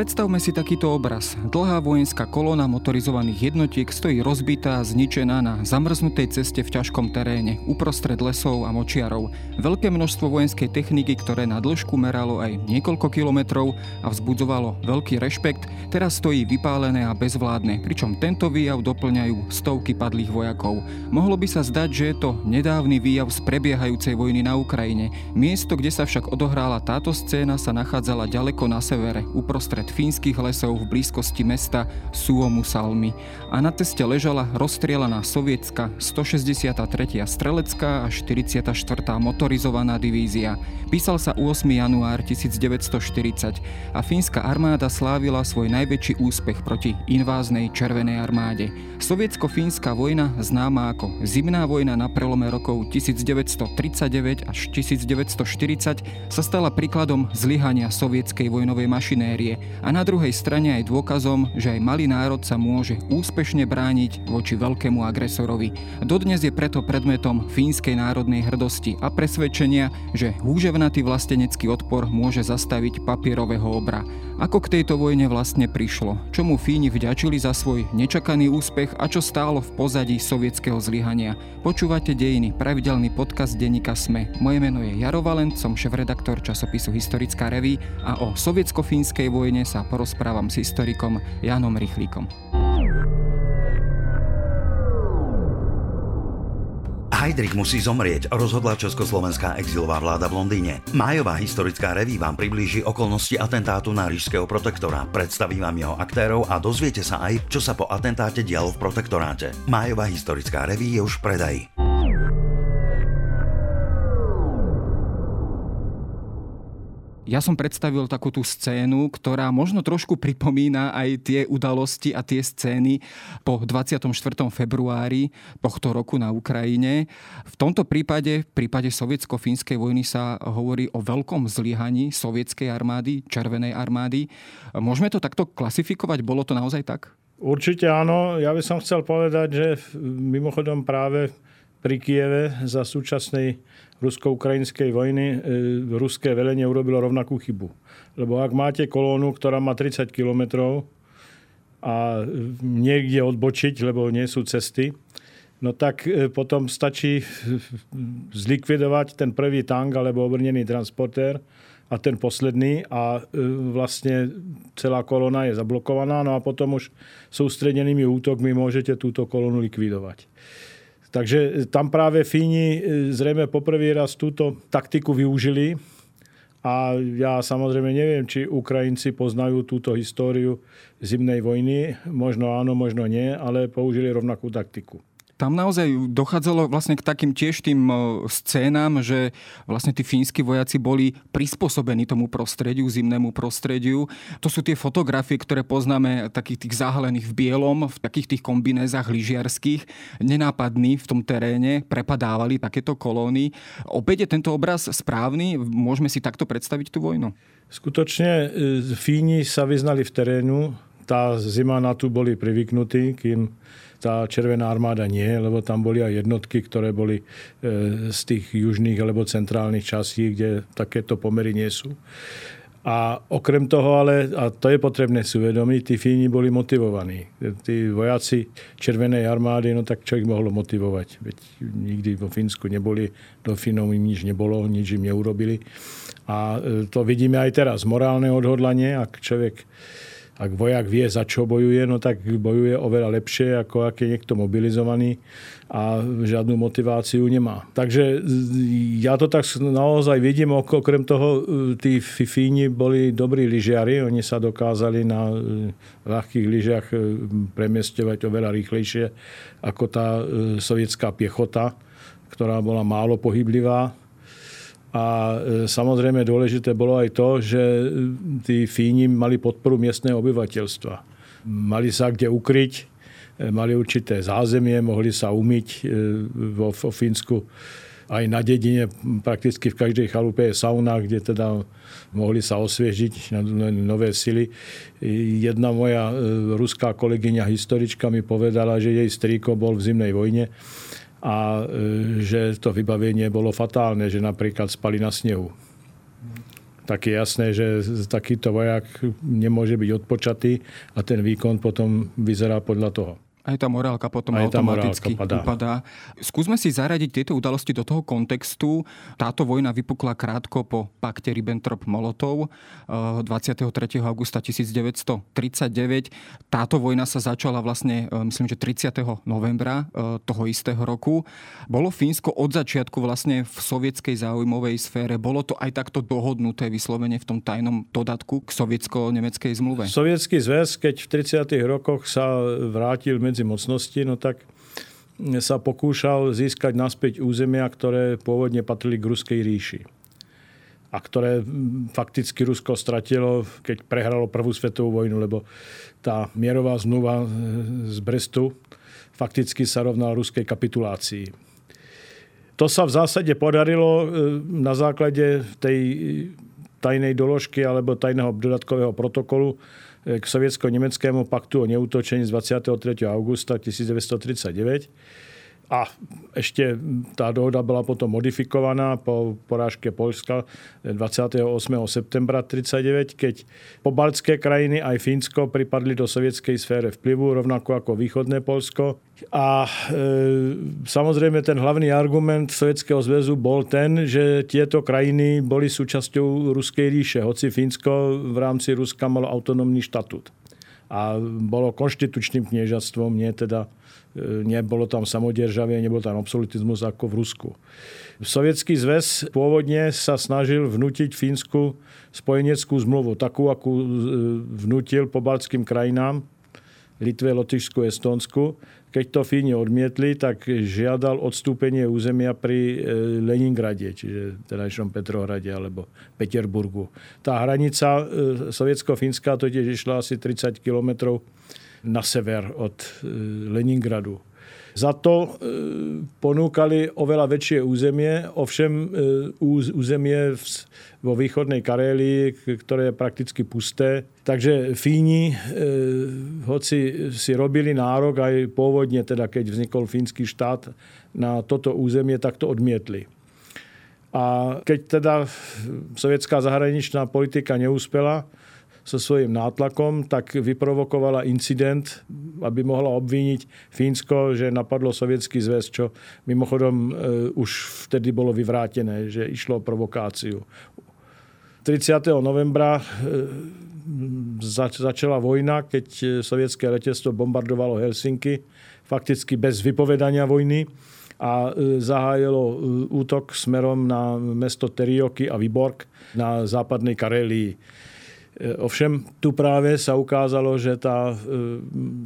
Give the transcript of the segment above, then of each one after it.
Predstavme si takýto obraz. Dlhá vojenská kolóna motorizovaných jednotiek stojí rozbitá zničená na zamrznutej ceste v ťažkom teréne, uprostred lesov a močiarov. Veľké množstvo vojenskej techniky, ktoré na dĺžku meralo aj niekoľko kilometrov a vzbudzovalo veľký rešpekt, teraz stojí vypálené a bezvládne, pričom tento výjav doplňajú stovky padlých vojakov. Mohlo by sa zdať, že je to nedávny výjav z prebiehajúcej vojny na Ukrajine. Miesto, kde sa však odohrála táto scéna, sa nachádzala ďaleko na severe, uprostred fínskych lesov v blízkosti mesta Suomusalmi a na teste ležala rozstrielaná sovietská 163. strelecká a 44. motorizovaná divízia. Písal sa 8. január 1940 a fínska armáda slávila svoj najväčší úspech proti inváznej Červenej armáde. Sovietsko-fínska vojna, známa ako Zimná vojna na prelome rokov 1939 až 1940, sa stala príkladom zlyhania sovietskej vojnovej mašinérie a na druhej strane aj dôkazom, že aj malý národ sa môže úspešne brániť voči veľkému agresorovi. Dodnes je preto predmetom fínskej národnej hrdosti a presvedčenia, že húževnatý vlastenecký odpor môže zastaviť papierového obra. Ako k tejto vojne vlastne prišlo? Čomu Fíni vďačili za svoj nečakaný úspech a čo stálo v pozadí sovietského zlyhania? Počúvate dejiny, pravidelný podcast denníka SME. Moje meno je Jaro Valent, som šéf-redaktor časopisu Historická reví a o sovietsko-fínskej vojne sa porozprávam s historikom Janom Rychlíkom. Heidrich musí zomrieť, rozhodla československá exilová vláda v Londýne. Májová historická reví vám priblíži okolnosti atentátu na ríšského protektora, predstaví vám jeho aktérov a dozviete sa aj, čo sa po atentáte dialo v protektoráte. Májová historická reví je už v predaji. Ja som predstavil takú tú scénu, ktorá možno trošku pripomína aj tie udalosti a tie scény po 24. februári tohto roku na Ukrajine. V tomto prípade, v prípade sovietsko-fínskej vojny sa hovorí o veľkom zlyhaní sovietskej armády, Červenej armády. Môžeme to takto klasifikovať? Bolo to naozaj tak? Určite áno. Ja by som chcel povedať, že mimochodom práve pri Kieve za súčasnej rusko-ukrajinskej vojny e, ruské velenie urobilo rovnakú chybu. Lebo ak máte kolónu, ktorá má 30 kilometrov a niekde odbočiť, lebo nie sú cesty, no tak e, potom stačí zlikvidovať ten prvý tank alebo obrnený transportér a ten posledný a e, vlastne celá kolóna je zablokovaná, no a potom už sústredenými útokmi môžete túto kolónu likvidovať. Takže tam práve Fíni e, zrejme poprvý raz túto taktiku využili. A ja samozrejme neviem, či Ukrajinci poznajú túto históriu zimnej vojny. Možno áno, možno nie, ale použili rovnakú taktiku tam naozaj dochádzalo vlastne k takým tiež tým e, scénám, že vlastne tí fínsky vojaci boli prispôsobení tomu prostrediu, zimnému prostrediu. To sú tie fotografie, ktoré poznáme takých tých zahalených v bielom, v takých tých kombinézach lyžiarských, nenápadní v tom teréne, prepadávali takéto kolóny. Opäť je tento obraz správny? Môžeme si takto predstaviť tú vojnu? Skutočne e, Fíni sa vyznali v terénu, tá zima na tu boli privyknutí, kým tá Červená armáda nie, lebo tam boli aj jednotky, ktoré boli e, z tých južných alebo centrálnych častí, kde takéto pomery nie sú. A okrem toho ale, a to je potrebné si uvedomiť, tí Fíni boli motivovaní. Tí vojaci Červenej armády, no tak čo ich mohlo motivovať? Veď nikdy vo Fínsku neboli, do Fínov im nič nebolo, nič im neurobili. A e, to vidíme aj teraz. Morálne odhodlanie, ak človek ak vojak vie, za čo bojuje, no tak bojuje oveľa lepšie, ako ak je niekto mobilizovaný a žiadnu motiváciu nemá. Takže ja to tak naozaj vidím, okrem toho tí Fíni boli dobrí lyžiari, oni sa dokázali na e, ľahkých lyžiach e, premiestovať oveľa rýchlejšie ako tá e, sovietská piechota, ktorá bola málo pohyblivá a e, samozrejme dôležité bolo aj to, že e, tí Fíni mali podporu miestneho obyvateľstva. Mali sa kde ukryť, e, mali určité zázemie, mohli sa umyť vo, vo Fínsku. Aj na dedine prakticky v každej chalupe je sauna, kde teda mohli sa osviežiť na nové sily. Jedna moja ruská kolegyňa historička mi povedala, že jej strýko bol v zimnej vojne a e, že to vybavenie bolo fatálne, že napríklad spali na snehu. tak je jasné, že takýto vojak nemôže byť odpočatý a ten výkon potom vyzerá podľa toho. Aj tá morálka potom Aj automaticky morálka upadá. Skúsme si zaradiť tieto udalosti do toho kontextu. Táto vojna vypukla krátko po pakte Ribbentrop-Molotov 23. Eh, augusta 1939. Táto vojna sa začala vlastne, eh, myslím, že 30. novembra eh, toho istého roku. Bolo Fínsko od začiatku vlastne v sovietskej záujmovej sfére. Bolo to aj takto dohodnuté vyslovene v tom tajnom dodatku k sovietsko-nemeckej zmluve? Sovietský zväz, keď v 30. rokoch sa vrátil medzi mocnosti, no tak sa pokúšal získať naspäť územia, ktoré pôvodne patrili k Ruskej ríši a ktoré fakticky Rusko stratilo, keď prehralo prvú svetovú vojnu, lebo tá mierová zmluva z Brestu fakticky sa rovnala ruskej kapitulácii. To sa v zásade podarilo e, na základe tej tajnej doložky alebo tajného dodatkového protokolu k sovietsko-nemeckému paktu o neútočení z 23. augusta 1939 a ešte tá dohoda bola potom modifikovaná po porážke Polska 28. septembra 1939, keď pobaltské krajiny aj Fínsko pripadli do sovietskej sfére vplyvu, rovnako ako východné Polsko. A e, samozrejme ten hlavný argument Sovietskeho zväzu bol ten, že tieto krajiny boli súčasťou Ruskej ríše, hoci Fínsko v rámci Ruska malo autonómny štatút a bolo konštitučným kniežatstvom, nie teda nebolo tam samodieržavie, nebol tam absolutizmus ako v Rusku. Sovietský zväz pôvodne sa snažil vnútiť Fínsku spojeneckú zmluvu, takú, akú e, vnútil pobaltským krajinám, Litve, Lotyšsku, Estonsku. Keď to Fíni odmietli, tak žiadal odstúpenie územia pri e, Leningrade, čiže terajšom Petrohrade alebo Peterburgu. Tá hranica sovietsko-fínska totiž išla asi 30 kilometrov na sever od e, Leningradu. Za to e, ponúkali oveľa väčšie územie, ovšem e, územie vo východnej Karélii, ktoré je prakticky pusté. Takže Fíni, hoci si robili nárok aj pôvodne, teda keď vznikol fínsky štát, na toto územie, tak to odmietli. A keď teda sovietská zahraničná politika neúspela, so svojím nátlakom, tak vyprovokovala incident, aby mohla obviniť Fínsko, že napadlo sovietský zväz, čo mimochodom e, už vtedy bolo vyvrátené, že išlo o provokáciu. 30. novembra e, začala vojna, keď e, sovietské letectvo bombardovalo Helsinky, fakticky bez vypovedania vojny a zahájilo útok smerom na mesto Terioky a Vyborg na západnej Karelii. E, ovšem tu práve sa ukázalo, že tá e,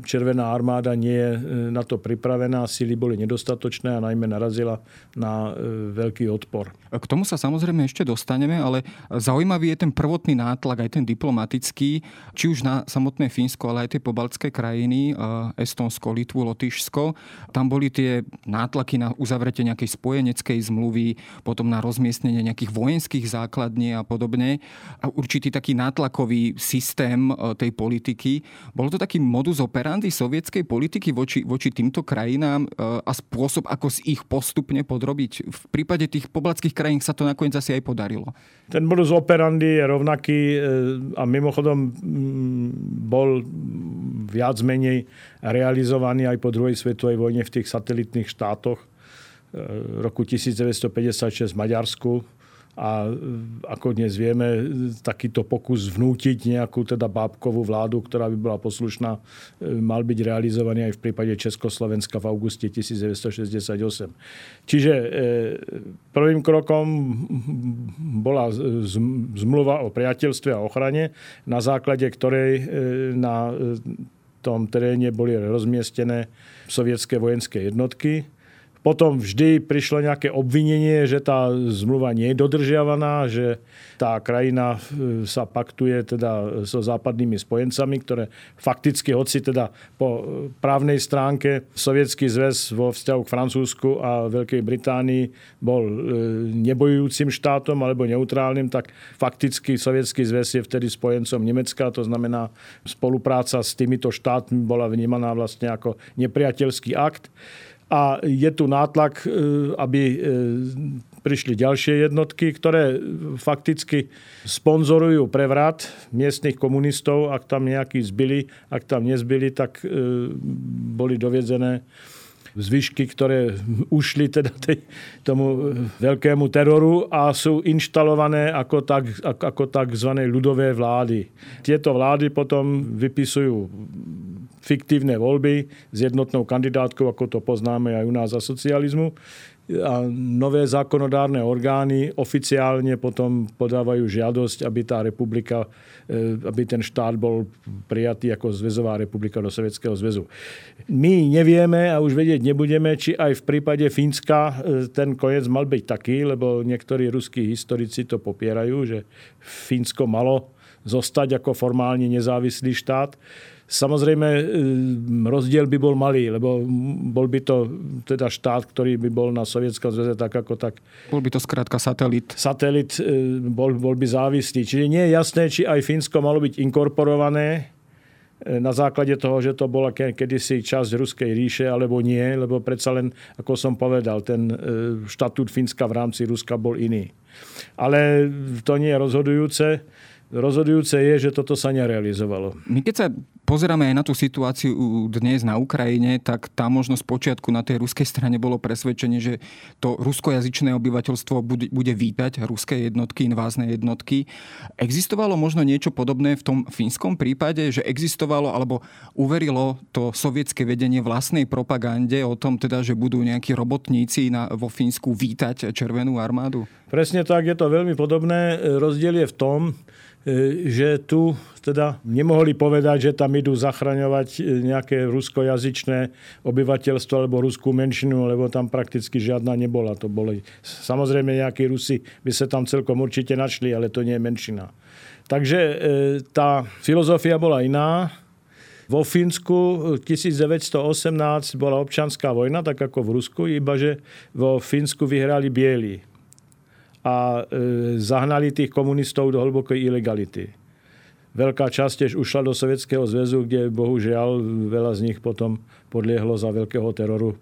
Červená armáda nie je e, na to pripravená, síly boli nedostatočné a najmä narazila na veľký odpor. K tomu sa samozrejme ešte dostaneme, ale zaujímavý je ten prvotný nátlak, aj ten diplomatický, či už na samotné Fínsko, ale aj tie pobaltské krajiny, Estonsko, Litvu, Lotyšsko. Tam boli tie nátlaky na uzavretie nejakej spojeneckej zmluvy, potom na rozmiestnenie nejakých vojenských základní a podobne. A určitý taký nátlak celkový systém e, tej politiky. Bol to taký modus operandi sovietskej politiky voči, voči týmto krajinám e, a spôsob, ako z ich postupne podrobiť. V prípade tých poblackých krajín sa to nakoniec asi aj podarilo. Ten modus operandi je rovnaký e, a mimochodom bol viac menej realizovaný aj po druhej svetovej vojne v tých satelitných štátoch roku 1956 v Maďarsku, a e, ako dnes vieme, takýto pokus vnútiť nejakú teda bábkovú vládu, ktorá by bola poslušná, e, mal byť realizovaný aj v prípade Československa v auguste 1968. Čiže e, prvým krokom bola zmluva o priateľstve a ochrane, na základe ktorej na tom teréne boli rozmiestnené sovietské vojenské jednotky potom vždy prišlo nejaké obvinenie, že tá zmluva nie je dodržiavaná, že tá krajina e, sa paktuje teda so západnými spojencami, ktoré fakticky, hoci teda po právnej stránke Sovietský zväz vo vzťahu k Francúzsku a Veľkej Británii bol e, nebojujúcim štátom alebo neutrálnym, tak fakticky Sovietský zväz je vtedy spojencom Nemecka, to znamená spolupráca s týmito štátmi bola vnímaná vlastne ako nepriateľský akt a je tu nátlak, e, aby e, prišli ďalšie jednotky, ktoré fakticky sponzorujú prevrat miestnych komunistov. Ak tam nejakí zbyli, ak tam nezbyli, tak e, boli dovedzené zvyšky, ktoré ušli teda tej, tomu veľkému teroru a sú inštalované ako, tak, ako tzv. ľudové vlády. Tieto vlády potom vypisujú fiktívne voľby s jednotnou kandidátkou, ako to poznáme aj u nás za socializmu a nové zákonodárne orgány oficiálne potom podávajú žiadosť, aby tá republika, e, aby ten štát bol prijatý ako zväzová republika do Sovietskeho zväzu. My nevieme a už vedieť nebudeme, či aj v prípade Fínska e, ten koniec mal byť taký, lebo niektorí ruskí historici to popierajú, že Fínsko malo zostať ako formálne nezávislý štát. Samozrejme, e, rozdiel by bol malý, lebo bol by to teda štát, ktorý by bol na Sovietskom zväze tak ako tak. Bol by to skrátka satelit. Satelit e, bol, bol by závislý. Čiže nie je jasné, či aj Fínsko malo byť inkorporované e, na základe toho, že to bola kedysi časť Ruskej ríše, alebo nie, lebo predsa len, ako som povedal, ten štatút Fínska v rámci Ruska bol iný. Ale to nie je rozhodujúce. Rozhodujúce je, že toto sa nerealizovalo. My keď sa pozeráme aj na tú situáciu dnes na Ukrajine, tak tá možnosť počiatku na tej ruskej strane bolo presvedčenie, že to ruskojazyčné obyvateľstvo bude, vítať ruské jednotky, invázne jednotky. Existovalo možno niečo podobné v tom fínskom prípade, že existovalo alebo uverilo to sovietské vedenie vlastnej propagande o tom teda, že budú nejakí robotníci na, vo Fínsku vítať Červenú armádu? Presne tak, je to veľmi podobné. Rozdiel je v tom, že tu teda nemohli povedať, že tam idú zachraňovať e, nejaké ruskojazyčné obyvateľstvo alebo ruskú menšinu, lebo tam prakticky žiadna nebola. To boli samozrejme nejakí Rusi by sa tam celkom určite našli, ale to nie je menšina. Takže e, tá filozofia bola iná. Vo Fínsku 1918 bola občanská vojna, tak ako v Rusku, iba že vo Fínsku vyhrali bieli a e, zahnali tých komunistov do hlbokej ilegality. Veľká časť tiež ušla do Sovietskeho zväzu, kde bohužiaľ veľa z nich potom podliehlo za veľkého teroru,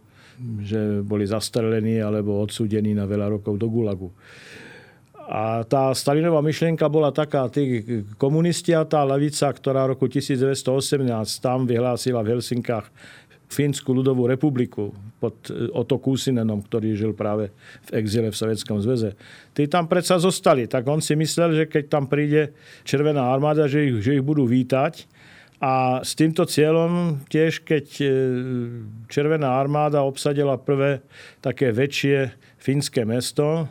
že boli zastrelení alebo odsúdení na veľa rokov do Gulagu. A tá Stalinová myšlienka bola taká, tí komunisti a tá levica, ktorá roku 1918 tam vyhlásila v Helsinkách Fínsku ľudovú republiku pod e, Oto Kúsinenom, ktorý žil práve v exile v Sovjetskom zväze. Tí tam predsa zostali. Tak on si myslel, že keď tam príde Červená armáda, že ich, že ich budú vítať. A s týmto cieľom tiež, keď e, Červená armáda obsadila prvé také väčšie fínske mesto,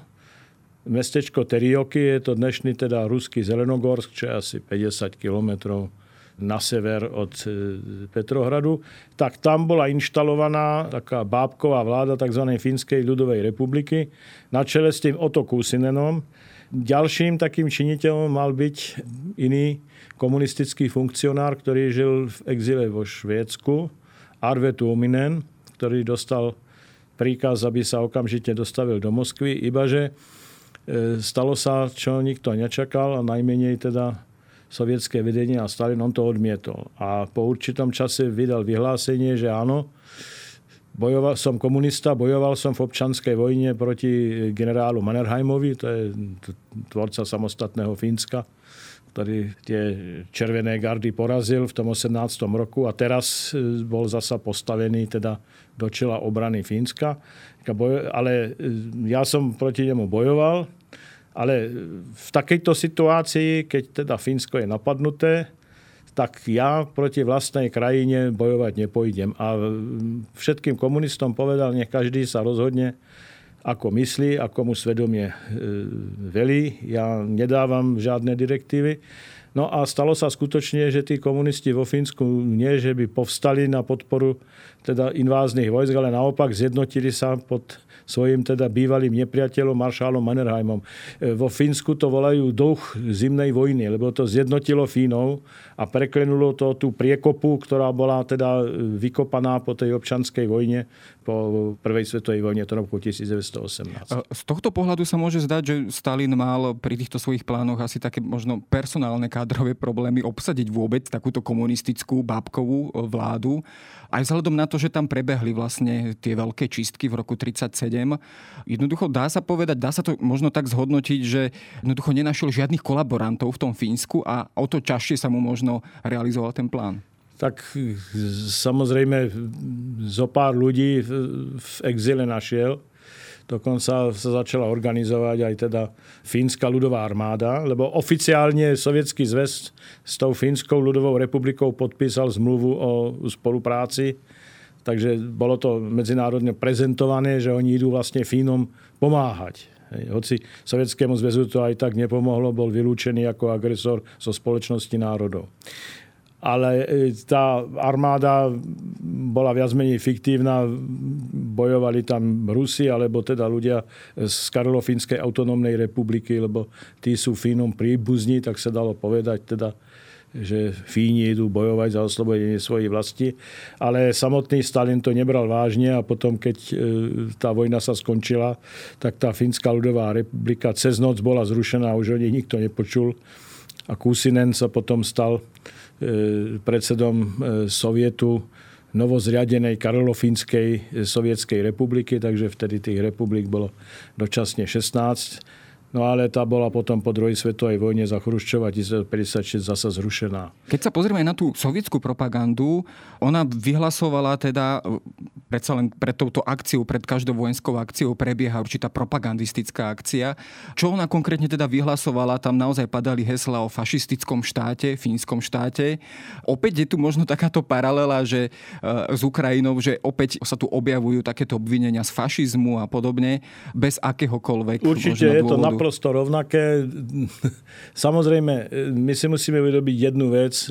mestečko Terioky, je to dnešný teda ruský Zelenogorsk, čo je asi 50 kilometrov na sever od e, Petrohradu, tak tam bola inštalovaná taká bábková vláda tzv. Fínskej ľudovej republiky na čele s tým Oto Kusinenom. Ďalším takým činiteľom mal byť iný komunistický funkcionár, ktorý žil v exile vo Švédsku, Arve Tuominen, ktorý dostal príkaz, aby sa okamžite dostavil do Moskvy, ibaže e, stalo sa, čo nikto nečakal a najmenej teda sovietské vedenie a Stalin on to odmietol. A po určitom čase vydal vyhlásenie, že áno, bojoval, som komunista, bojoval som v občanskej vojne proti generálu Mannerheimovi, to je tvorca samostatného Fínska, ktorý tie červené gardy porazil v tom 18. roku a teraz e, bol zasa postavený teda do čela obrany Fínska. Ale e, ja som proti nemu bojoval, ale v takejto situácii, keď teda Fínsko je napadnuté, tak ja proti vlastnej krajine bojovať nepojdem. A všetkým komunistom povedal, nech každý sa rozhodne, ako myslí, ako mu svedomie e, velí. Ja nedávam žiadne direktívy. No a stalo sa skutočne, že tí komunisti vo Fínsku nie, že by povstali na podporu teda inváznych vojsk, ale naopak zjednotili sa pod svojim teda bývalým nepriateľom Maršálom Mannerheimom. E, vo Fínsku to volajú duch zimnej vojny, lebo to zjednotilo Fínov a preklenulo to tú priekopu, ktorá bola teda vykopaná po tej občanskej vojne, po prvej svetovej vojne, to roku 1918. Z tohto pohľadu sa môže zdať, že Stalin mal pri týchto svojich plánoch asi také možno personálne kádrové problémy obsadiť vôbec takúto komunistickú bábkovú vládu aj vzhľadom na to, že tam prebehli vlastne tie veľké čistky v roku 1937. Jednoducho dá sa povedať, dá sa to možno tak zhodnotiť, že jednoducho nenašiel žiadnych kolaborantov v tom Fínsku a o to čaššie sa mu možno realizoval ten plán. Tak samozrejme zo pár ľudí v exile našiel, Dokonca sa začala organizovať aj teda Fínska ľudová armáda, lebo oficiálne Sovietský zväz s tou Fínskou ľudovou republikou podpísal zmluvu o spolupráci. Takže bolo to medzinárodne prezentované, že oni idú vlastne Fínom pomáhať. Hoci Sovietskému zväzu to aj tak nepomohlo, bol vylúčený ako agresor zo spoločnosti národov ale e, tá armáda bola viac menej fiktívna. Bojovali tam Rusi, alebo teda ľudia z Karolofínskej autonómnej republiky, lebo tí sú Fínom príbuzní, tak sa dalo povedať teda, že Fíni idú bojovať za oslobodenie svojej vlasti. Ale samotný Stalin to nebral vážne a potom, keď e, tá vojna sa skončila, tak tá Fínska ľudová republika cez noc bola zrušená, už o nej nikto nepočul. A Kusinen sa potom stal E, predsedom e, Sovietu novozriadenej Karolofínskej e, sovietskej republiky, takže vtedy tých republik bolo dočasne 16 No ale tá bola potom po druhej svetovej vojne za Chruščova 1956 zasa zrušená. Keď sa pozrieme na tú sovietskú propagandu, ona vyhlasovala teda, predsa len pred touto akciou, pred každou vojenskou akciou prebieha určitá propagandistická akcia. Čo ona konkrétne teda vyhlasovala, tam naozaj padali hesla o fašistickom štáte, fínskom štáte. Opäť je tu možno takáto paralela, že s Ukrajinou, že opäť sa tu objavujú takéto obvinenia z fašizmu a podobne, bez akéhokoľvek Určite je to naprosto rovnaké. Samozrejme, my si musíme vyrobiť jednu vec.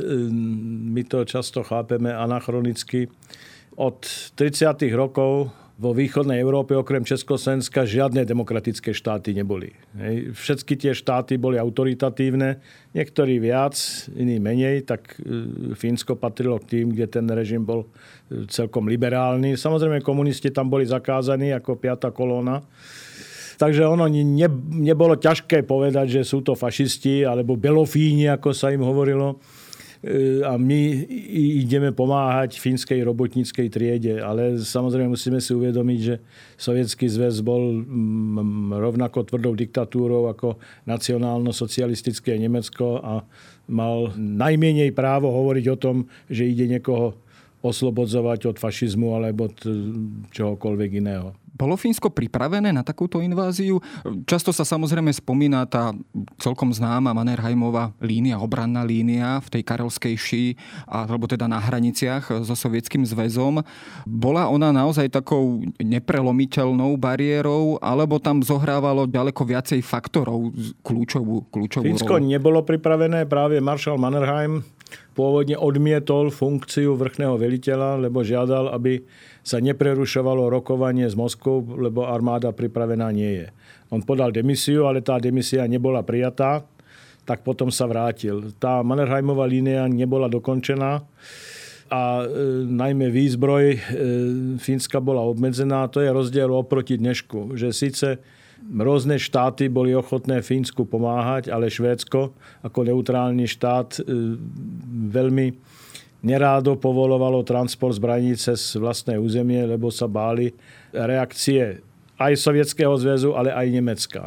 My to často chápeme anachronicky. Od 30. rokov vo východnej Európe okrem Československa žiadne demokratické štáty neboli. Všetky tie štáty boli autoritatívne, niektorí viac, iní menej, tak e, Fínsko patrilo k tým, kde ten režim bol e, celkom liberálny. Samozrejme, komunisti tam boli zakázaní ako piata kolóna. Takže ono ne, nebolo ťažké povedať, že sú to fašisti alebo belofíni, ako sa im hovorilo. E, a my ideme pomáhať fínskej robotníckej triede. Ale samozrejme musíme si uvedomiť, že Sovietský zväz bol rovnako tvrdou diktatúrou ako nacionálno-socialistické Nemecko a mal najmenej právo hovoriť o tom, že ide niekoho oslobodzovať od fašizmu alebo od čohokoľvek iného. Bolo Fínsko pripravené na takúto inváziu? Často sa samozrejme spomína tá celkom známa Mannerheimová línia, obranná línia v tej Karelskej ší, alebo teda na hraniciach so Sovietským zväzom. Bola ona naozaj takou neprelomiteľnou bariérou, alebo tam zohrávalo ďaleko viacej faktorov kľúčovú, kľúčovú Fínsko rolu? nebolo pripravené, práve Marshal Mannerheim pôvodne odmietol funkciu vrchného veliteľa, lebo žiadal, aby sa neprerušovalo rokovanie s Moskou, lebo armáda pripravená nie je. On podal demisiu, ale tá demisia nebola prijatá, tak potom sa vrátil. Tá Mannerheimová línia nebola dokončená a e, najmä výzbroj e, Fínska bola obmedzená. To je rozdiel oproti dnešku, že síce rôzne štáty boli ochotné Fínsku pomáhať, ale Švédsko ako neutrálny štát e, veľmi nerádo povolovalo transport zbraní cez vlastné územie, lebo sa báli reakcie aj Sovietskeho zväzu, ale aj Nemecka.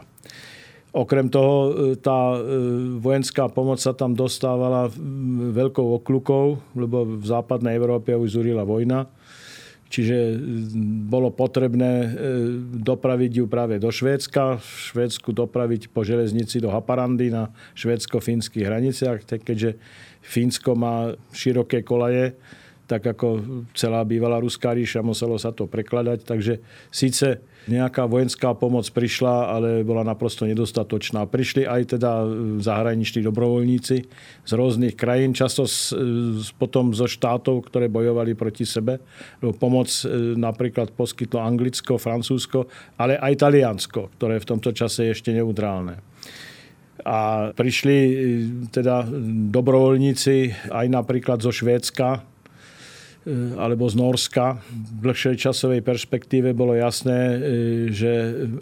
Okrem toho e, tá e, vojenská pomoc sa tam dostávala veľkou okľukou, lebo v západnej Európe už zúrila vojna. Čiže bolo potrebné dopraviť ju práve do Švédska, v Švédsku dopraviť po železnici do Haparandy na švédsko-fínskych hraniciach, keďže Fínsko má široké kolaje, tak ako celá bývalá ruská ríša, muselo sa to prekladať. Takže síce nejaká vojenská pomoc prišla, ale bola naprosto nedostatočná. Prišli aj teda zahraniční dobrovoľníci z rôznych krajín, často z, potom zo štátov, ktoré bojovali proti sebe. Pomoc e, napríklad poskytlo Anglicko, Francúzsko, ale aj Taliansko, ktoré v tomto čase je ešte neutrálne. A prišli e, teda dobrovoľníci aj napríklad zo Švédska, e, alebo z Norska. V dlhšej časovej perspektíve bolo jasné, e, že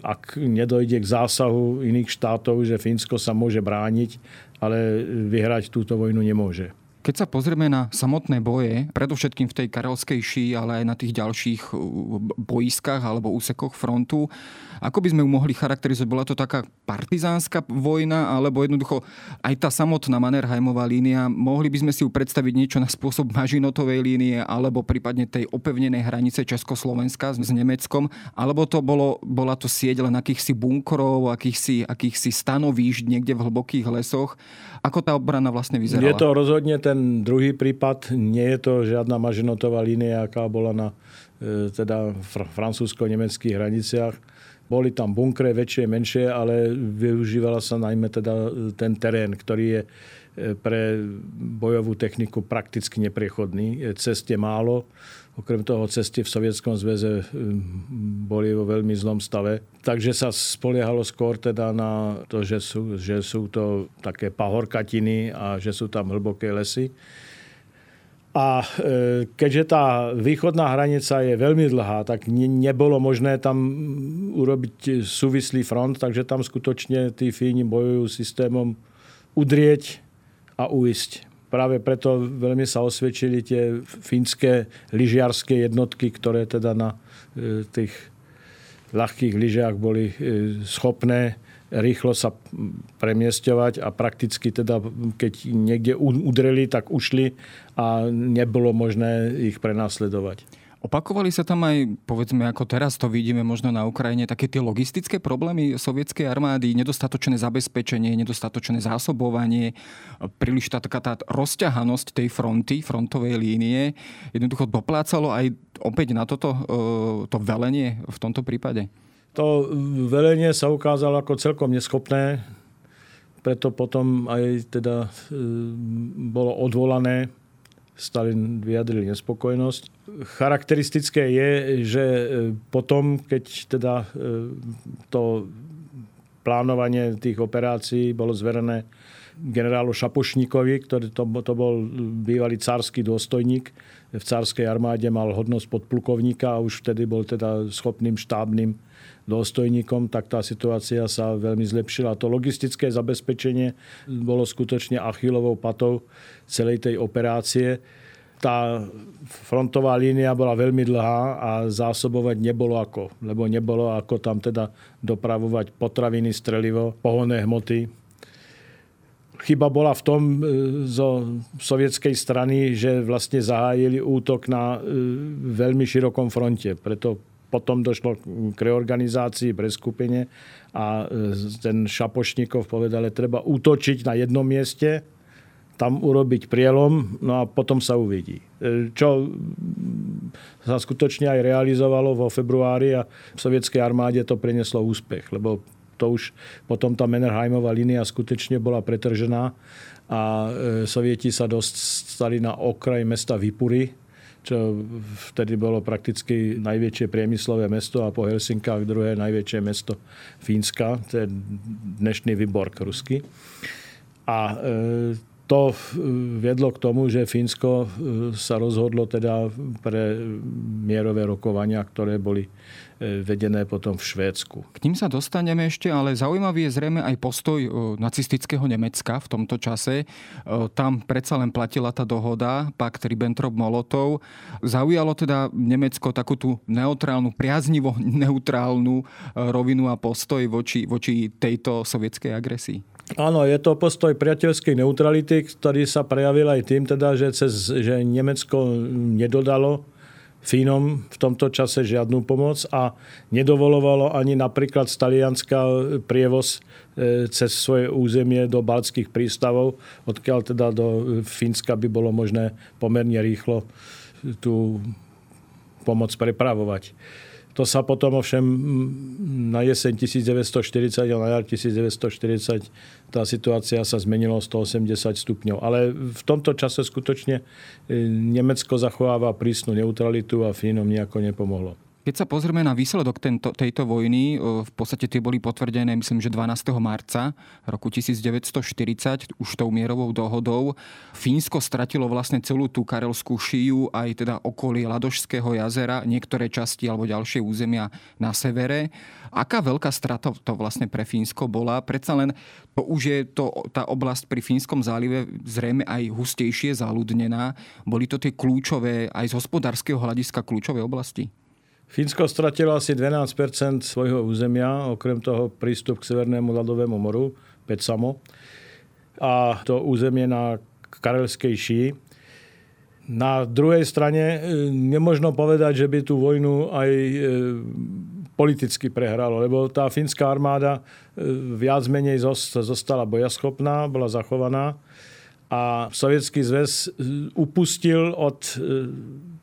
ak nedojde k zásahu iných štátov, že Fínsko sa môže brániť, ale vyhrať túto vojnu nemôže. Keď sa pozrieme na samotné boje, predovšetkým v tej karelskej ší, ale aj na tých ďalších uh, boiskách alebo úsekoch frontu, ako by sme ju mohli charakterizovať? Bola to taká partizánska vojna, alebo jednoducho aj tá samotná Mannerheimová línia, mohli by sme si ju predstaviť niečo na spôsob Mažinotovej línie, alebo prípadne tej opevnenej hranice Československa s Nemeckom, alebo to bolo, bola to sieť len akýchsi bunkrov, akýchsi, akýchsi stanovíš niekde v hlbokých lesoch. Ako tá obrana vlastne vyzerala? Je to rozhodne ten ten druhý prípad, nie je to žiadna mažinotová línia, aká bola na e, teda fr- francúzsko-nemeckých hraniciach. Boli tam bunkre, väčšie, menšie, ale využívala sa najmä teda e, ten terén, ktorý je e, pre bojovú techniku prakticky nepriechodný. Cest je málo, Okrem toho cesty v Sovietskom zväze hm, boli vo veľmi zlom stave. Takže sa spoliehalo skôr teda na to, že sú, že sú to také pahorkatiny a že sú tam hlboké lesy. A e, keďže tá východná hranica je veľmi dlhá, tak nebolo možné tam urobiť súvislý front, takže tam skutočne tí Fíni bojujú systémom udrieť a uísť. Práve preto veľmi sa osvedčili tie fínske lyžiarské jednotky, ktoré teda na e, tých ľahkých lyžiach boli e, schopné rýchlo sa premiesťovať a prakticky teda, keď niekde udreli, tak ušli a nebolo možné ich prenasledovať. Opakovali sa tam aj, povedzme, ako teraz to vidíme možno na Ukrajine, také tie logistické problémy sovietskej armády, nedostatočné zabezpečenie, nedostatočné zásobovanie, príliš tá taká tá rozťahanosť tej fronty, frontovej línie, jednoducho doplácalo aj opäť na toto e, to velenie v tomto prípade? To velenie sa ukázalo ako celkom neschopné, preto potom aj teda e, bolo odvolané Stalin vyjadril nespokojnosť. Charakteristické je, že e, potom, keď teda e, to plánovanie tých operácií bolo zverené generálu Šapošníkovi, ktorý to, to bol bývalý cársky dôstojník. V cárskej armáde mal hodnosť podplukovníka a už vtedy bol teda schopným štábnym dôstojníkom, tak tá situácia sa veľmi zlepšila. To logistické zabezpečenie bolo skutočne achilovou patou celej tej operácie. Tá frontová línia bola veľmi dlhá a zásobovať nebolo ako, lebo nebolo ako tam teda dopravovať potraviny, strelivo, pohonné hmoty, chyba bola v tom e, zo sovietskej strany, že vlastne zahájili útok na e, veľmi širokom fronte. Preto potom došlo k reorganizácii, preskupenie a e, ten Šapošníkov povedal, že treba útočiť na jednom mieste, tam urobiť prielom, no a potom sa uvidí. E, čo sa skutočne aj realizovalo vo februári a v sovietskej armáde to prineslo úspech, lebo to už potom tá Mannerheimová línia skutočne bola pretržená a e, sovieti sa dostali na okraj mesta Vipury, čo vtedy bolo prakticky najväčšie priemyslové mesto a po Helsinkách druhé najväčšie mesto Fínska, to je dnešný Vyborg rusky. A e, to viedlo k tomu, že Fínsko e, sa rozhodlo teda pre mierové rokovania, ktoré boli E, vedené potom v Švédsku. K ním sa dostaneme ešte, ale zaujímavý je zrejme aj postoj e, nacistického Nemecka v tomto čase. Tam predsa len platila tá dohoda, pakt Ribbentrop-Molotov. Zaujalo teda Nemecko takú tú neutrálnu, priaznivo neutrálnu rovinu a postoj voči, voči tejto sovietskej agresii? Áno, je to postoj priateľskej neutrality, ktorý sa prejavil aj tým, teda, že, cez, že Nemecko nedodalo Fínom v tomto čase žiadnu pomoc a nedovolovalo ani napríklad z Talianska prievoz e, cez svoje územie do baltských prístavov, odkiaľ teda do Fínska by bolo možné pomerne rýchlo tú pomoc prepravovať. To sa potom ovšem na jeseň 1940 a na jar 1940 tá situácia sa zmenila 180 stupňov. Ale v tomto čase skutočne e, Nemecko zachováva prísnu neutralitu a Fínom nejako nepomohlo. Keď sa pozrieme na výsledok tento, tejto vojny, v podstate tie boli potvrdené, myslím, že 12. marca roku 1940, už tou mierovou dohodou. Fínsko stratilo vlastne celú tú karelskú šiju, aj teda okolie Ladošského jazera, niektoré časti alebo ďalšie územia na severe. Aká veľká strata to vlastne pre Fínsko bola? Predsa len to už je to, tá oblasť pri Fínskom zálive zrejme aj hustejšie zaludnená. Boli to tie kľúčové, aj z hospodárskeho hľadiska kľúčové oblasti? Fínsko stratilo asi 12 svojho územia, okrem toho prístup k Severnému ľadovému moru, Petsamo, a to územie na Karelskej šíji. Na druhej strane e, nemožno povedať, že by tú vojnu aj e, politicky prehralo, lebo tá fínska armáda e, viac menej zostala bojaschopná, bola zachovaná a Sovietský zväz upustil od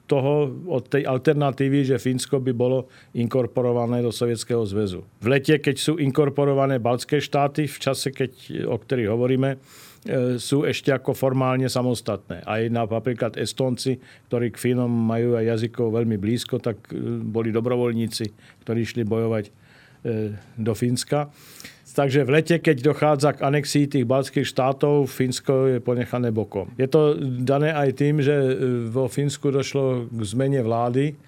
toho, od tej alternatívy, že Fínsko by bolo inkorporované do Sovietskeho zväzu. V lete, keď sú inkorporované baltské štáty, v čase, keď, o ktorých hovoríme, e, sú ešte ako formálne samostatné. Aj napríklad Estonci, ktorí k Fínom majú aj jazykov veľmi blízko, tak e, boli dobrovoľníci, ktorí išli bojovať do Fínska. Takže v lete, keď dochádza k anexii tých baltských štátov, Fínsko je ponechané bokom. Je to dané aj tým, že e, vo Fínsku došlo k zmene vlády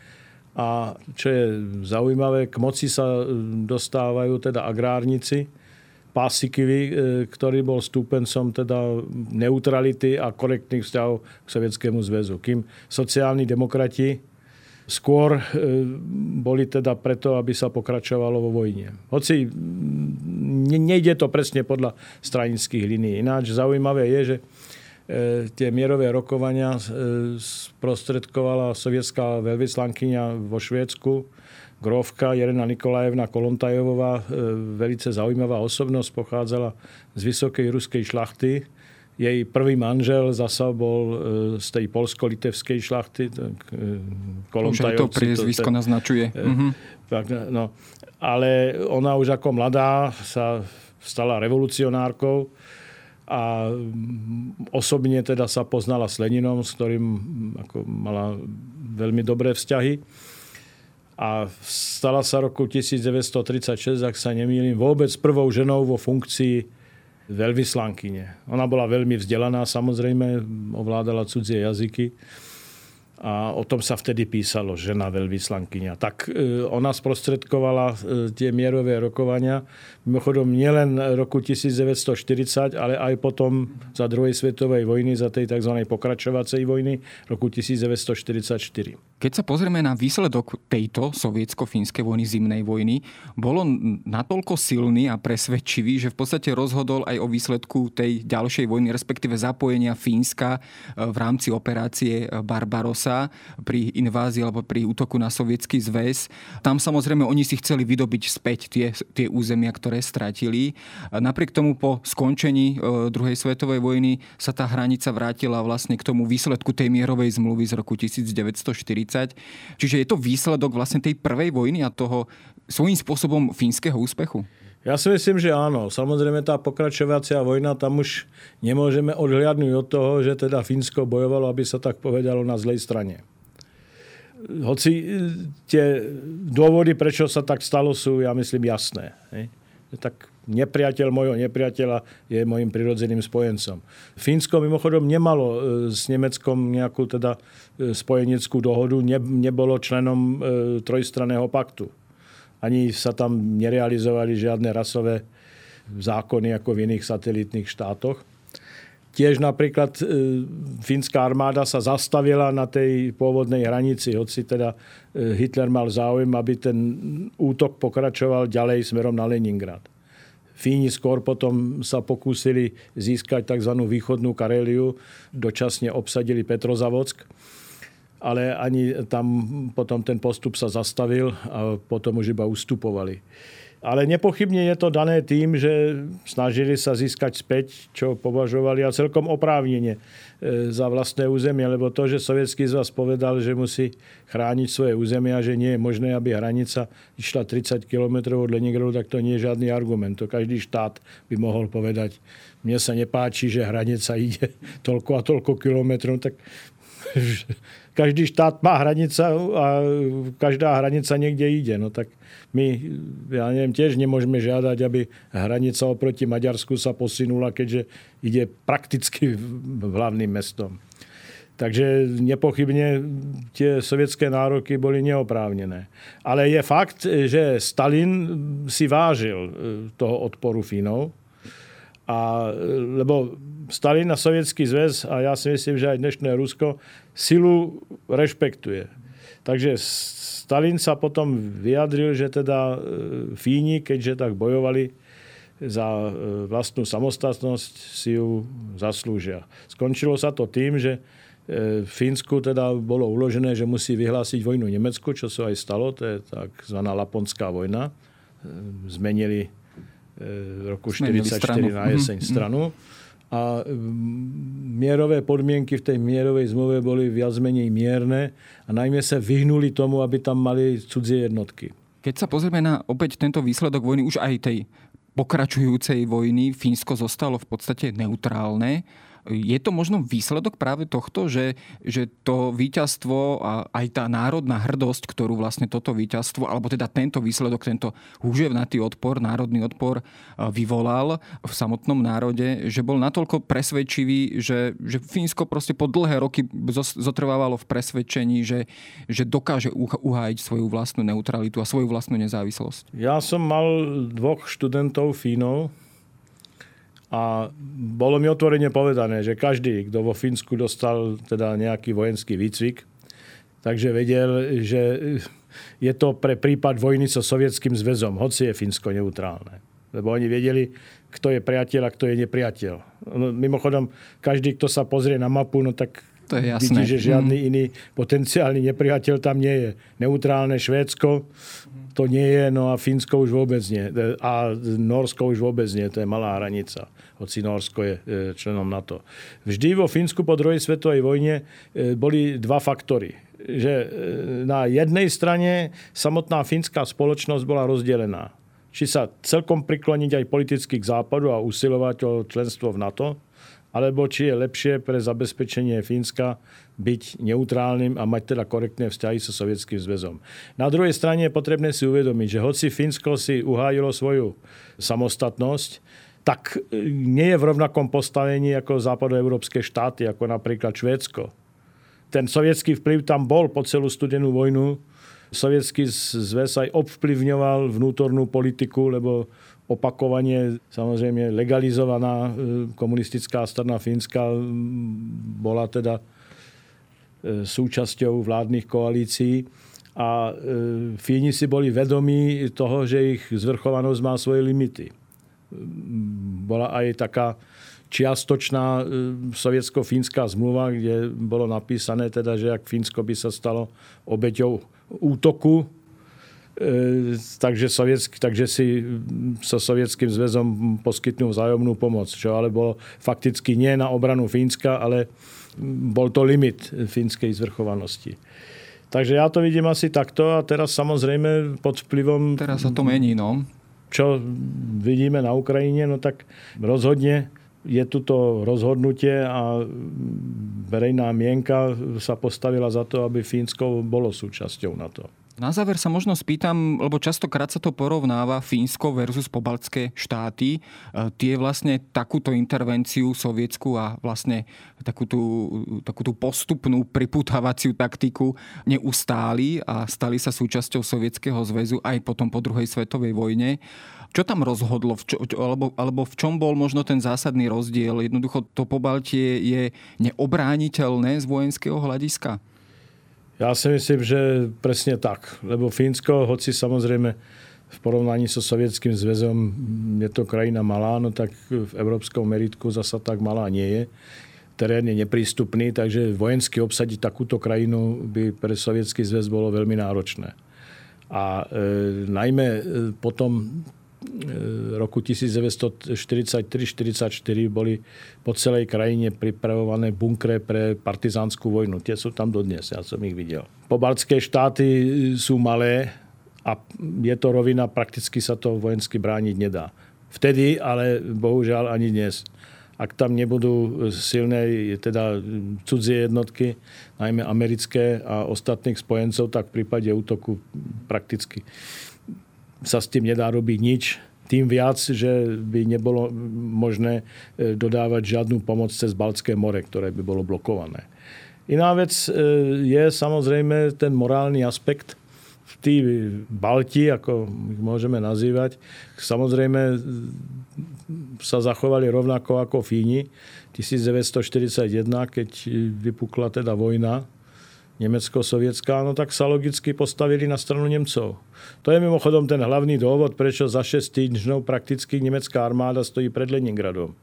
a čo je zaujímavé, k moci sa e, dostávajú teda agrárnici, Pásikivi, e, ktorý bol stúpencom teda neutrality a korektných vzťahov k Sovietskému zväzu. Kým sociálni demokrati skôr e, boli teda preto, aby sa pokračovalo vo vojne. Hoci nejde to presne podľa stranických línií. Ináč zaujímavé je, že e, tie mierové rokovania e, sprostredkovala sovietská veľvyslankyňa vo Švédsku, grovka Jelena Nikolajevna Kolontajová, velice zaujímavá osobnosť, pochádzala z vysokej ruskej šlachty, jej prvý manžel zasa bol e, z tej polsko-litevskej šlachty. Kolontajovci. Už to priezvisko naznačuje. Uh-huh. Tak, no. Ale ona už ako mladá sa stala revolucionárkou a osobne teda sa poznala s Leninom, s ktorým ako mala veľmi dobré vzťahy. A stala sa roku 1936, ak sa nemýlim, vôbec prvou ženou vo funkcii veľvyslankyne. Ona bola veľmi vzdelaná, samozrejme, ovládala cudzie jazyky a o tom sa vtedy písalo, žena veľvyslankyňa. Tak e, ona sprostredkovala e, tie mierové rokovania. Mimochodom nielen roku 1940, ale aj potom za druhej svetovej vojny, za tej tzv. pokračovacej vojny roku 1944. Keď sa pozrieme na výsledok tejto sovietsko-fínskej vojny, zimnej vojny, bolo natoľko silný a presvedčivý, že v podstate rozhodol aj o výsledku tej ďalšej vojny, respektíve zapojenia Fínska e, v rámci operácie Barbarossa sa pri invázii alebo pri útoku na sovietský zväz. Tam samozrejme oni si chceli vydobiť späť tie, tie územia, ktoré stratili. Napriek tomu po skončení e, druhej svetovej vojny sa tá hranica vrátila vlastne k tomu výsledku tej mierovej zmluvy z roku 1940. Čiže je to výsledok vlastne tej prvej vojny a toho svojím spôsobom fínskeho úspechu? Ja si myslím, že áno. Samozrejme tá pokračovacia vojna, tam už nemôžeme odhliadnúť od toho, že teda Fínsko bojovalo, aby sa tak povedalo, na zlej strane. Hoci e, tie dôvody, prečo sa tak stalo, sú, ja myslím, jasné. Tak nepriateľ mojho nepriateľa je môjim prirodzeným spojencom. Fínsko mimochodom nemalo e, s Nemeckom nejakú teda e, spojeneckú dohodu, nebolo členom trojstranného paktu ani sa tam nerealizovali žiadne rasové zákony ako v iných satelitných štátoch. Tiež napríklad e, fínska armáda sa zastavila na tej pôvodnej hranici, hoci teda e, Hitler mal záujem, aby ten útok pokračoval ďalej smerom na Leningrad. Fíni skôr potom sa pokúsili získať tzv. východnú Kareliu, dočasne obsadili Petrozavodsk ale ani tam potom ten postup sa zastavil a potom už iba ustupovali. Ale nepochybne je to dané tým, že snažili sa získať späť, čo považovali a celkom oprávnene e, za vlastné územie, lebo to, že Sovietský zväz povedal, že musí chrániť svoje územie a že nie je možné, aby hranica išla 30 km od Leningradu, tak to nie je žiadny argument. To každý štát by mohol povedať, mne sa nepáči, že hranica ide toľko a toľko kilometrov, tak každý štát má hranica a každá hranica niekde ide. No tak my, ja neviem, tiež nemôžeme žiadať, aby hranica oproti Maďarsku sa posunula, keďže ide prakticky hlavným mestom. Takže nepochybne tie sovietské nároky boli neoprávnené. Ale je fakt, že Stalin si vážil e, toho odporu Fínov. A, e, lebo Stalin a Sovietský zväz, a ja si myslím, že aj dnešné Rusko, silu rešpektuje. Takže Stalin sa potom vyjadril, že teda e, Fíni, keďže tak bojovali za vlastnú samostatnosť, si ju zaslúžia. Skončilo sa to tým, že v Fínsku teda bolo uložené, že musí vyhlásiť vojnu Nemecku, čo sa aj stalo, to je tzv. Laponská vojna. Zmenili v roku 1944 na jeseň mm-hmm. A mierové podmienky v tej mierovej zmluve boli viac menej mierne a najmä sa vyhnuli tomu, aby tam mali cudzie jednotky. Keď sa pozrieme na opäť tento výsledok vojny, už aj tej pokračujúcej vojny, Fínsko zostalo v podstate neutrálne. Je to možno výsledok práve tohto, že, že to víťazstvo a aj tá národná hrdosť, ktorú vlastne toto víťazstvo, alebo teda tento výsledok, tento húževnatý odpor, národný odpor vyvolal v samotnom národe, že bol natoľko presvedčivý, že, že Fínsko proste po dlhé roky zotrvávalo v presvedčení, že, že dokáže uhájiť svoju vlastnú neutralitu a svoju vlastnú nezávislosť. Ja som mal dvoch študentov Fínov, a bolo mi otvorene povedané, že každý, kto vo Fínsku dostal teda nejaký vojenský výcvik, takže vedel, že je to pre prípad vojny so Sovietským zväzom, hoci je Fínsko neutrálne. Lebo oni vedeli, kto je priateľ a kto je nepriateľ. No, mimochodom, každý, kto sa pozrie na mapu, no tak to je jasné. vidí, že žiadny mm. iný potenciálny nepriateľ tam nie je. Neutrálne Švédsko, to nie je, no a Fínsko už vôbec nie. A Norsko už vôbec nie, to je malá hranica, hoci Norsko je e, členom NATO. Vždy vo Fínsku po druhej svetovej vojne e, boli dva faktory. Že e, na jednej strane samotná fínska spoločnosť bola rozdelená. Či sa celkom prikloniť aj politicky k západu a usilovať o členstvo v NATO, alebo či je lepšie pre zabezpečenie Fínska byť neutrálnym a mať teda korektné vzťahy so Sovietským zväzom. Na druhej strane je potrebné si uvedomiť, že hoci Fínsko si uhájilo svoju samostatnosť, tak e, nie je v rovnakom postavení ako západoeurópske štáty, ako napríklad Švédsko. Ten sovietský vplyv tam bol po celú studenú vojnu. Sovietský zväz aj ovplyvňoval vnútornú politiku, lebo opakovane samozrejme legalizovaná e, komunistická strana Fínska bola teda e, súčasťou vládnych koalícií. A e, Fíni si boli vedomí toho, že ich zvrchovanosť má svoje limity. Bola aj taká čiastočná sovietsko-fínska zmluva, kde bolo napísané, teda, že ak Fínsko by sa stalo obeťou útoku takže, sovietsk, takže si so Sovietským zväzom poskytnú vzájomnú pomoc, čo ale bolo fakticky nie na obranu Fínska, ale bol to limit fínskej zvrchovanosti. Takže ja to vidím asi takto a teraz samozrejme pod vplyvom... Teraz sa to mení, no. Čo vidíme na Ukrajine, no tak rozhodne je tu to rozhodnutie a verejná mienka sa postavila za to, aby Fínsko bolo súčasťou na to. Na záver sa možno spýtam, lebo častokrát sa to porovnáva Fínsko versus pobaltské štáty. E, tie vlastne takúto intervenciu sovietsku a vlastne takú tú, takú tú postupnú priputávaciu taktiku neustáli a stali sa súčasťou Sovietskeho zväzu aj potom po druhej svetovej vojne. Čo tam rozhodlo? V čo, alebo, alebo v čom bol možno ten zásadný rozdiel? Jednoducho to pobaltie je neobrániteľné z vojenského hľadiska? Ja si myslím, že presne tak. Lebo Fínsko, hoci samozrejme v porovnaní so Sovietským zväzom je to krajina malá, no tak v európskom meritku zasa tak malá nie je. Terén je neprístupný, takže vojensky obsadiť takúto krajinu by pre Sovietský zväz bolo veľmi náročné. A e, najmä e, potom roku 1943-44 boli po celej krajine pripravované bunkre pre partizánsku vojnu. Tie sú tam dodnes, ja som ich videl. Pobaltské štáty sú malé a je to rovina, prakticky sa to vojensky brániť nedá. Vtedy, ale bohužiaľ ani dnes. ak tam nebudú silné teda cudzie jednotky, najmä americké a ostatných spojencov, tak v prípade útoku prakticky sa s tým nedá robiť nič. Tým viac, že by nebolo možné e, dodávať žiadnu pomoc cez Baltské more, ktoré by bolo blokované. Iná vec e, je samozrejme ten morálny aspekt, tí Balti, ako ich môžeme nazývať, samozrejme sa zachovali rovnako ako Fíni. 1941, keď vypukla teda vojna nemecko-sovietská, no tak sa logicky postavili na stranu Nemcov. To je mimochodom ten hlavný dôvod, prečo za 6 týždňov prakticky nemecká armáda stojí pred Leningradom.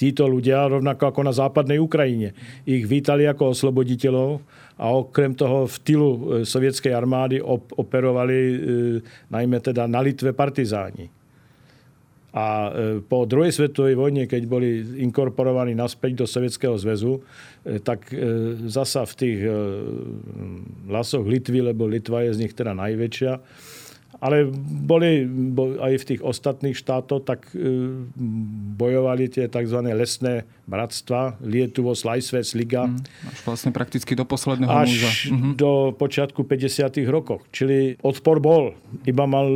Títo ľudia, rovnako ako na západnej Ukrajine, ich vítali ako osloboditeľov a okrem toho v tylu e, sovietskej armády operovali e, najmä teda na Litve partizáni. A e, po druhej svetovej vojne, keď boli inkorporovaní naspäť do Sovietskeho zväzu, tak zasa v tých lasoch Litvy, lebo Litva je z nich teda najväčšia, ale boli aj v tých ostatných štátoch, tak e, bojovali tie tzv. lesné bratstva, Lietuvo, Slajsvec, Liga. Mm, až vlastne prakticky do posledného až muža. Mm-hmm. do počiatku 50. rokov. Čili odpor bol, iba mal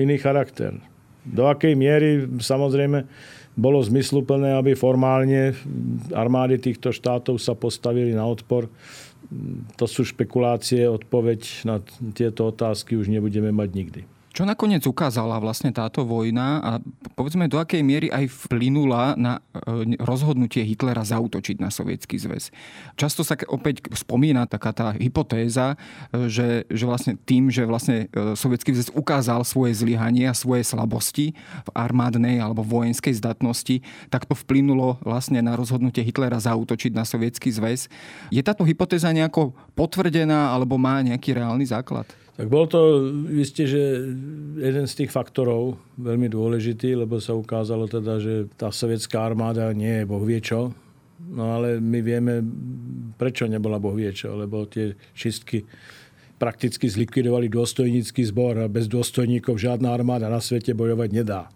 iný charakter. Do akej miery, samozrejme, bolo zmysluplné, aby formálne armády týchto štátov sa postavili na odpor to sú špekulácie, odpoveď na tieto otázky už nebudeme mať nikdy. Čo nakoniec ukázala vlastne táto vojna a povedzme do akej miery aj vplynula na e, rozhodnutie Hitlera zautočiť na sovietský zväz. Často sa opäť spomína taká tá hypotéza, e, že, že vlastne tým, že vlastne e, sovietský zväz ukázal svoje zlyhanie a svoje slabosti v armádnej alebo vojenskej zdatnosti, tak to vplynulo vlastne na rozhodnutie Hitlera zautočiť na sovietský zväz. Je táto hypotéza nejako potvrdená alebo má nejaký reálny základ? Tak bol to isté, že jeden z tých faktorov veľmi dôležitý, lebo sa ukázalo teda, že tá sovietská armáda nie je boh vie čo. No ale my vieme, prečo nebola boh vie čo, lebo tie čistky prakticky zlikvidovali dôstojnícky zbor a bez dôstojníkov žiadna armáda na svete bojovať nedá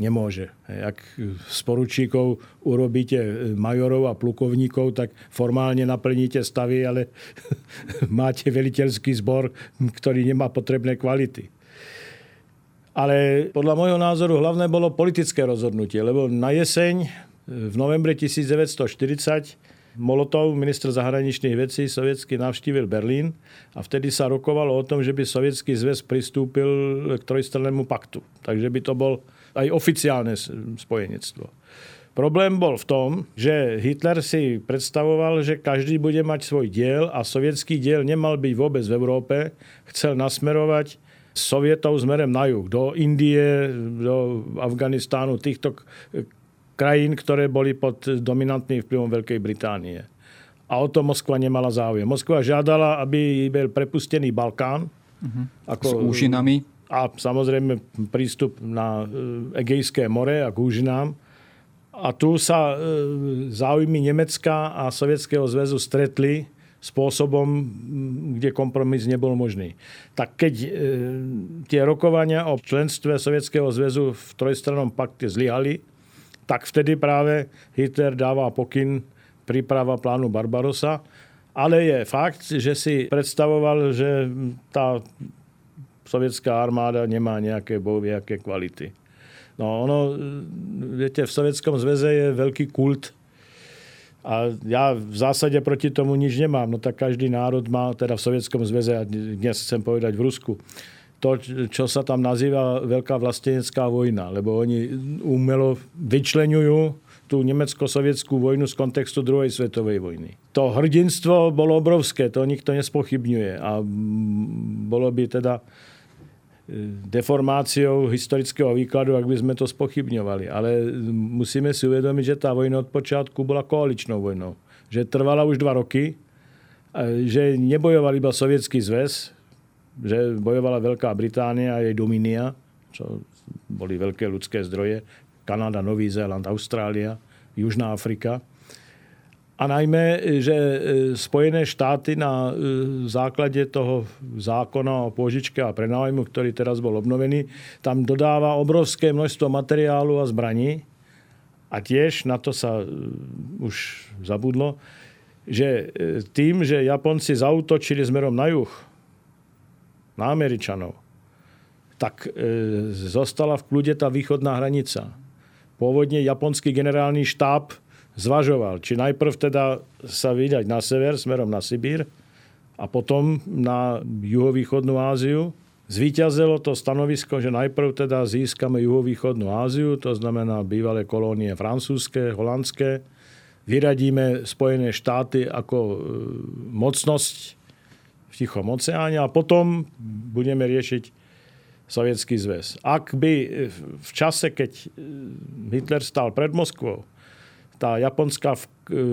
nemôže. Ak z poručíkov urobíte majorov a plukovníkov, tak formálne naplníte stavy, ale máte veliteľský zbor, ktorý nemá potrebné kvality. Ale podľa môjho názoru hlavné bolo politické rozhodnutie, lebo na jeseň v novembri 1940 Molotov, minister zahraničných vecí sovietsky, navštívil Berlín a vtedy sa rokovalo o tom, že by sovietský zväz pristúpil k trojstrannému paktu. Takže by to bol aj oficiálne spojenectvo. Problém bol v tom, že Hitler si predstavoval, že každý bude mať svoj diel a sovietský diel nemal byť vôbec v Európe. Chcel nasmerovať Sovietov smerem na juh, do Indie, do Afganistánu, týchto krajín, ktoré boli pod dominantným vplyvom Veľkej Británie. A o to Moskva nemala záujem. Moskva žiadala, aby bol prepustený Balkán. Uh-huh. Ako, S úžinami a samozrejme prístup na e, Egejské more a k úžinám. A tu sa e, záujmy Nemecka a Sovietskeho zväzu stretli spôsobom, kde kompromis nebol možný. Tak keď e, tie rokovania o členstve Sovietskeho zväzu v trojstrannom pakte zlyhali, tak vtedy práve Hitler dáva pokyn príprava plánu Barbarosa. Ale je fakt, že si predstavoval, že tá sovietská armáda nemá nejaké boviaké kvality. No ono, viete, v Sovietskom zväze je veľký kult a ja v zásade proti tomu nič nemám. No tak každý národ má, teda v Sovietskom zväze, a dnes chcem povedať v Rusku, to, čo sa tam nazýva veľká vlastenecká vojna, lebo oni umelo vyčlenujú tú nemecko-sovietskú vojnu z kontextu druhej svetovej vojny. To hrdinstvo bolo obrovské, to nikto nespochybňuje a bolo by teda deformáciou historického výkladu, ak by sme to spochybňovali. Ale musíme si uvedomiť, že tá vojna od počiatku bola koaličnou vojnou. Že trvala už dva roky, že nebojoval iba Sovietský zväz, že bojovala Veľká Británia a jej Dominia, čo boli veľké ľudské zdroje, Kanada, Nový Zéland, Austrália, Južná Afrika – a najmä, že e, Spojené štáty na e, základe toho zákona o pôžičke a prenájmu, ktorý teraz bol obnovený, tam dodáva obrovské množstvo materiálu a zbraní. A tiež na to sa už zabudlo, že tým, že Japonci zautočili smerom na juh, na Američanov, tak zostala v kľude tá východná hranica. Pôvodne japonský generálny štáb zvažoval, či najprv teda sa vydať na sever, smerom na Sibír, a potom na juhovýchodnú Áziu. Zvíťazilo to stanovisko, že najprv teda získame juhovýchodnú Áziu, to znamená bývalé kolónie francúzske, holandské, vyradíme Spojené štáty ako e, mocnosť v Tichom oceáne a potom budeme riešiť Sovietský zväz. Ak by v čase, keď e, Hitler stal pred Moskvou, tá japonská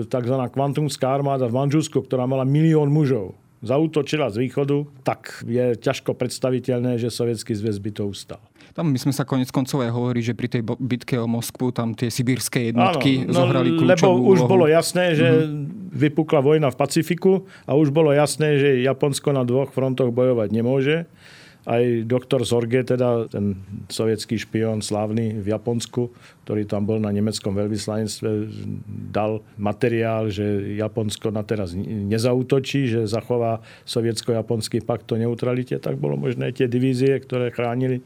tzv. kvantumská armáda v Manžusku, ktorá mala milión mužov, zautočila z východu, tak je ťažko predstaviteľné, že Sovietský zväz by to ustal. Tam my sme sa konec koncov aj hovorili, že pri tej bitke o Moskvu tam tie sibírske jednotky Áno, no, zohrali kľúčovú Lebo už úlohu. bolo jasné, že mm-hmm. vypukla vojna v Pacifiku a už bolo jasné, že Japonsko na dvoch frontoch bojovať nemôže aj doktor Zorge, teda ten sovietský špión slávny v Japonsku, ktorý tam bol na nemeckom veľvyslanectve, dal materiál, že Japonsko na teraz nezautočí, že zachová sovietsko-japonský pakt o neutralite, tak bolo možné tie divízie, ktoré chránili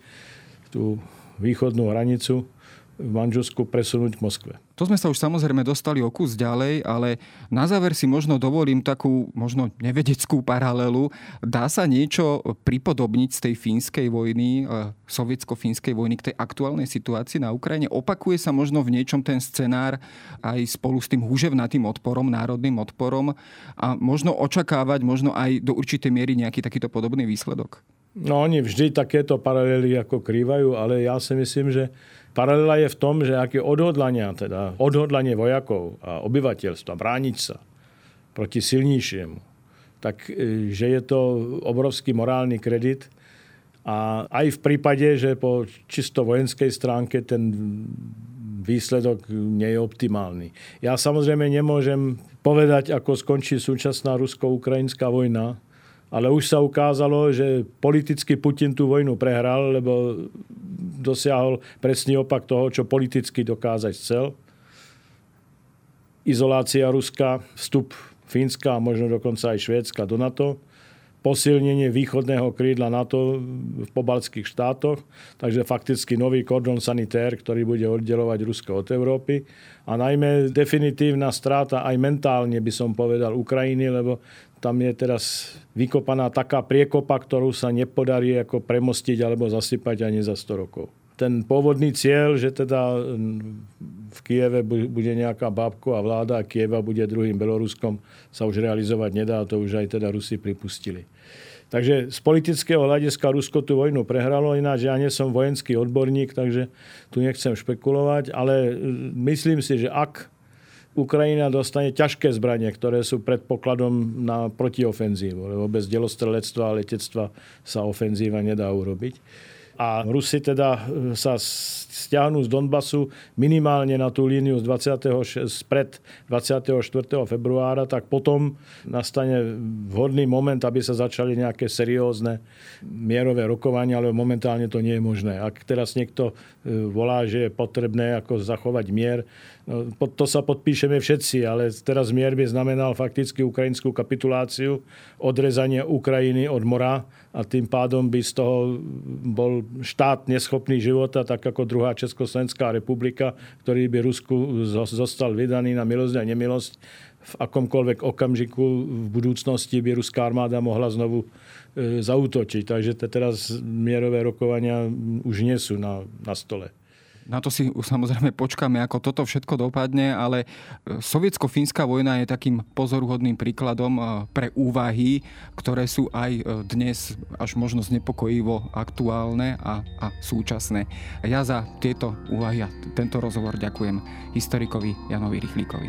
tú východnú hranicu v Manžusku presunúť k Moskve. To sme sa už samozrejme dostali o kus ďalej, ale na záver si možno dovolím takú možno nevedeckú paralelu. Dá sa niečo pripodobniť z tej fínskej vojny, e, sovietsko-fínskej vojny k tej aktuálnej situácii na Ukrajine? Opakuje sa možno v niečom ten scenár aj spolu s tým húževnatým odporom, národným odporom a možno očakávať možno aj do určitej miery nejaký takýto podobný výsledok? No oni vždy takéto paralely ako krývajú, ale ja si myslím, že Paralela je v tom, že aké odhodlania, teda odhodlanie vojakov a obyvateľstva brániť sa proti silnejšiemu, tak e, že je to obrovský morálny kredit. A aj v prípade, že po čisto vojenskej stránke ten výsledok nie je optimálny. Ja samozrejme nemôžem povedať, ako skončí súčasná rusko-ukrajinská vojna, ale už sa ukázalo, že politicky Putin tú vojnu prehral, lebo dosiahol presný opak toho, čo politicky dokázať chcel. Izolácia Ruska, vstup Fínska a možno dokonca aj Švédska do NATO, posilnenie východného krídla NATO v pobaltských štátoch, takže fakticky nový kordon sanitér, ktorý bude oddelovať Rusko od Európy. A najmä definitívna stráta aj mentálne by som povedal Ukrajiny, lebo tam je teraz vykopaná taká priekopa, ktorú sa nepodarí ako premostiť alebo zasypať ani za 100 rokov. Ten pôvodný cieľ, že teda v Kieve bude nejaká bábko a vláda a Kieva bude druhým Beloruskom, sa už realizovať nedá, to už aj teda Rusi pripustili. Takže z politického hľadiska Rusko tú vojnu prehralo, ináč ja nie som vojenský odborník, takže tu nechcem špekulovať, ale myslím si, že ak Ukrajina dostane ťažké zbranie, ktoré sú predpokladom na protiofenzívu, lebo bez delostrelectva a letectva sa ofenzíva nedá urobiť a Rusi teda e, sa stiahnu z Donbasu minimálne na tú líniu z 26, spred 24. februára, tak potom nastane vhodný moment, aby sa začali nejaké seriózne mierové rokovania, ale momentálne to nie je možné. Ak teraz niekto e, volá, že je potrebné ako zachovať mier, no, to sa podpíšeme všetci, ale teraz mier by znamenal fakticky ukrajinskú kapituláciu, odrezanie Ukrajiny od mora a tým pádom by z toho bol štát neschopný života, tak ako druhá Československá republika, ktorý by Rusku zostal vydaný na milosť a nemilosť. V akomkoľvek okamžiku v budúcnosti by ruská armáda mohla znovu e, zautočiť. Takže teraz mierové rokovania už nie sú na, na stole. Na to si samozrejme počkáme, ako toto všetko dopadne, ale e, sovietsko-fínska vojna je takým pozoruhodným príkladom e, pre úvahy, ktoré sú aj e, dnes až možno znepokojivo aktuálne a, a súčasné. Ja za tieto úvahy a tento rozhovor ďakujem historikovi Janovi Rychlíkovi.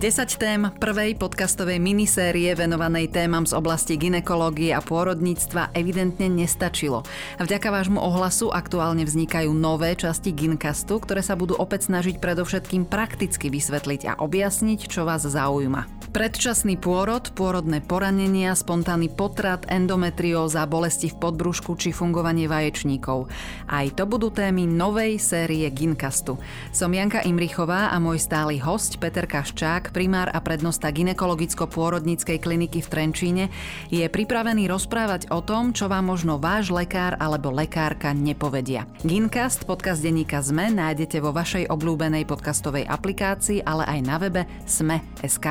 10 tém prvej podcastovej minisérie venovanej témam z oblasti ginekológie a pôrodníctva evidentne nestačilo. Vďaka vášmu ohlasu aktuálne vznikajú nové časti Gincastu, ktoré sa budú opäť snažiť predovšetkým prakticky vysvetliť a objasniť, čo vás zaujíma. Predčasný pôrod, pôrodné poranenia, spontánny potrat, endometrióza, bolesti v podbrušku či fungovanie vaječníkov. Aj to budú témy novej série Ginkastu. Som Janka Imrichová a môj stály host Peter Kaščák, primár a prednosta ginekologicko-pôrodníckej kliniky v Trenčíne, je pripravený rozprávať o tom, čo vám možno váš lekár alebo lekárka nepovedia. Ginkast, podcast denníka ZME, nájdete vo vašej obľúbenej podcastovej aplikácii, ale aj na webe sme.sk.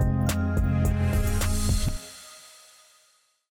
Bye.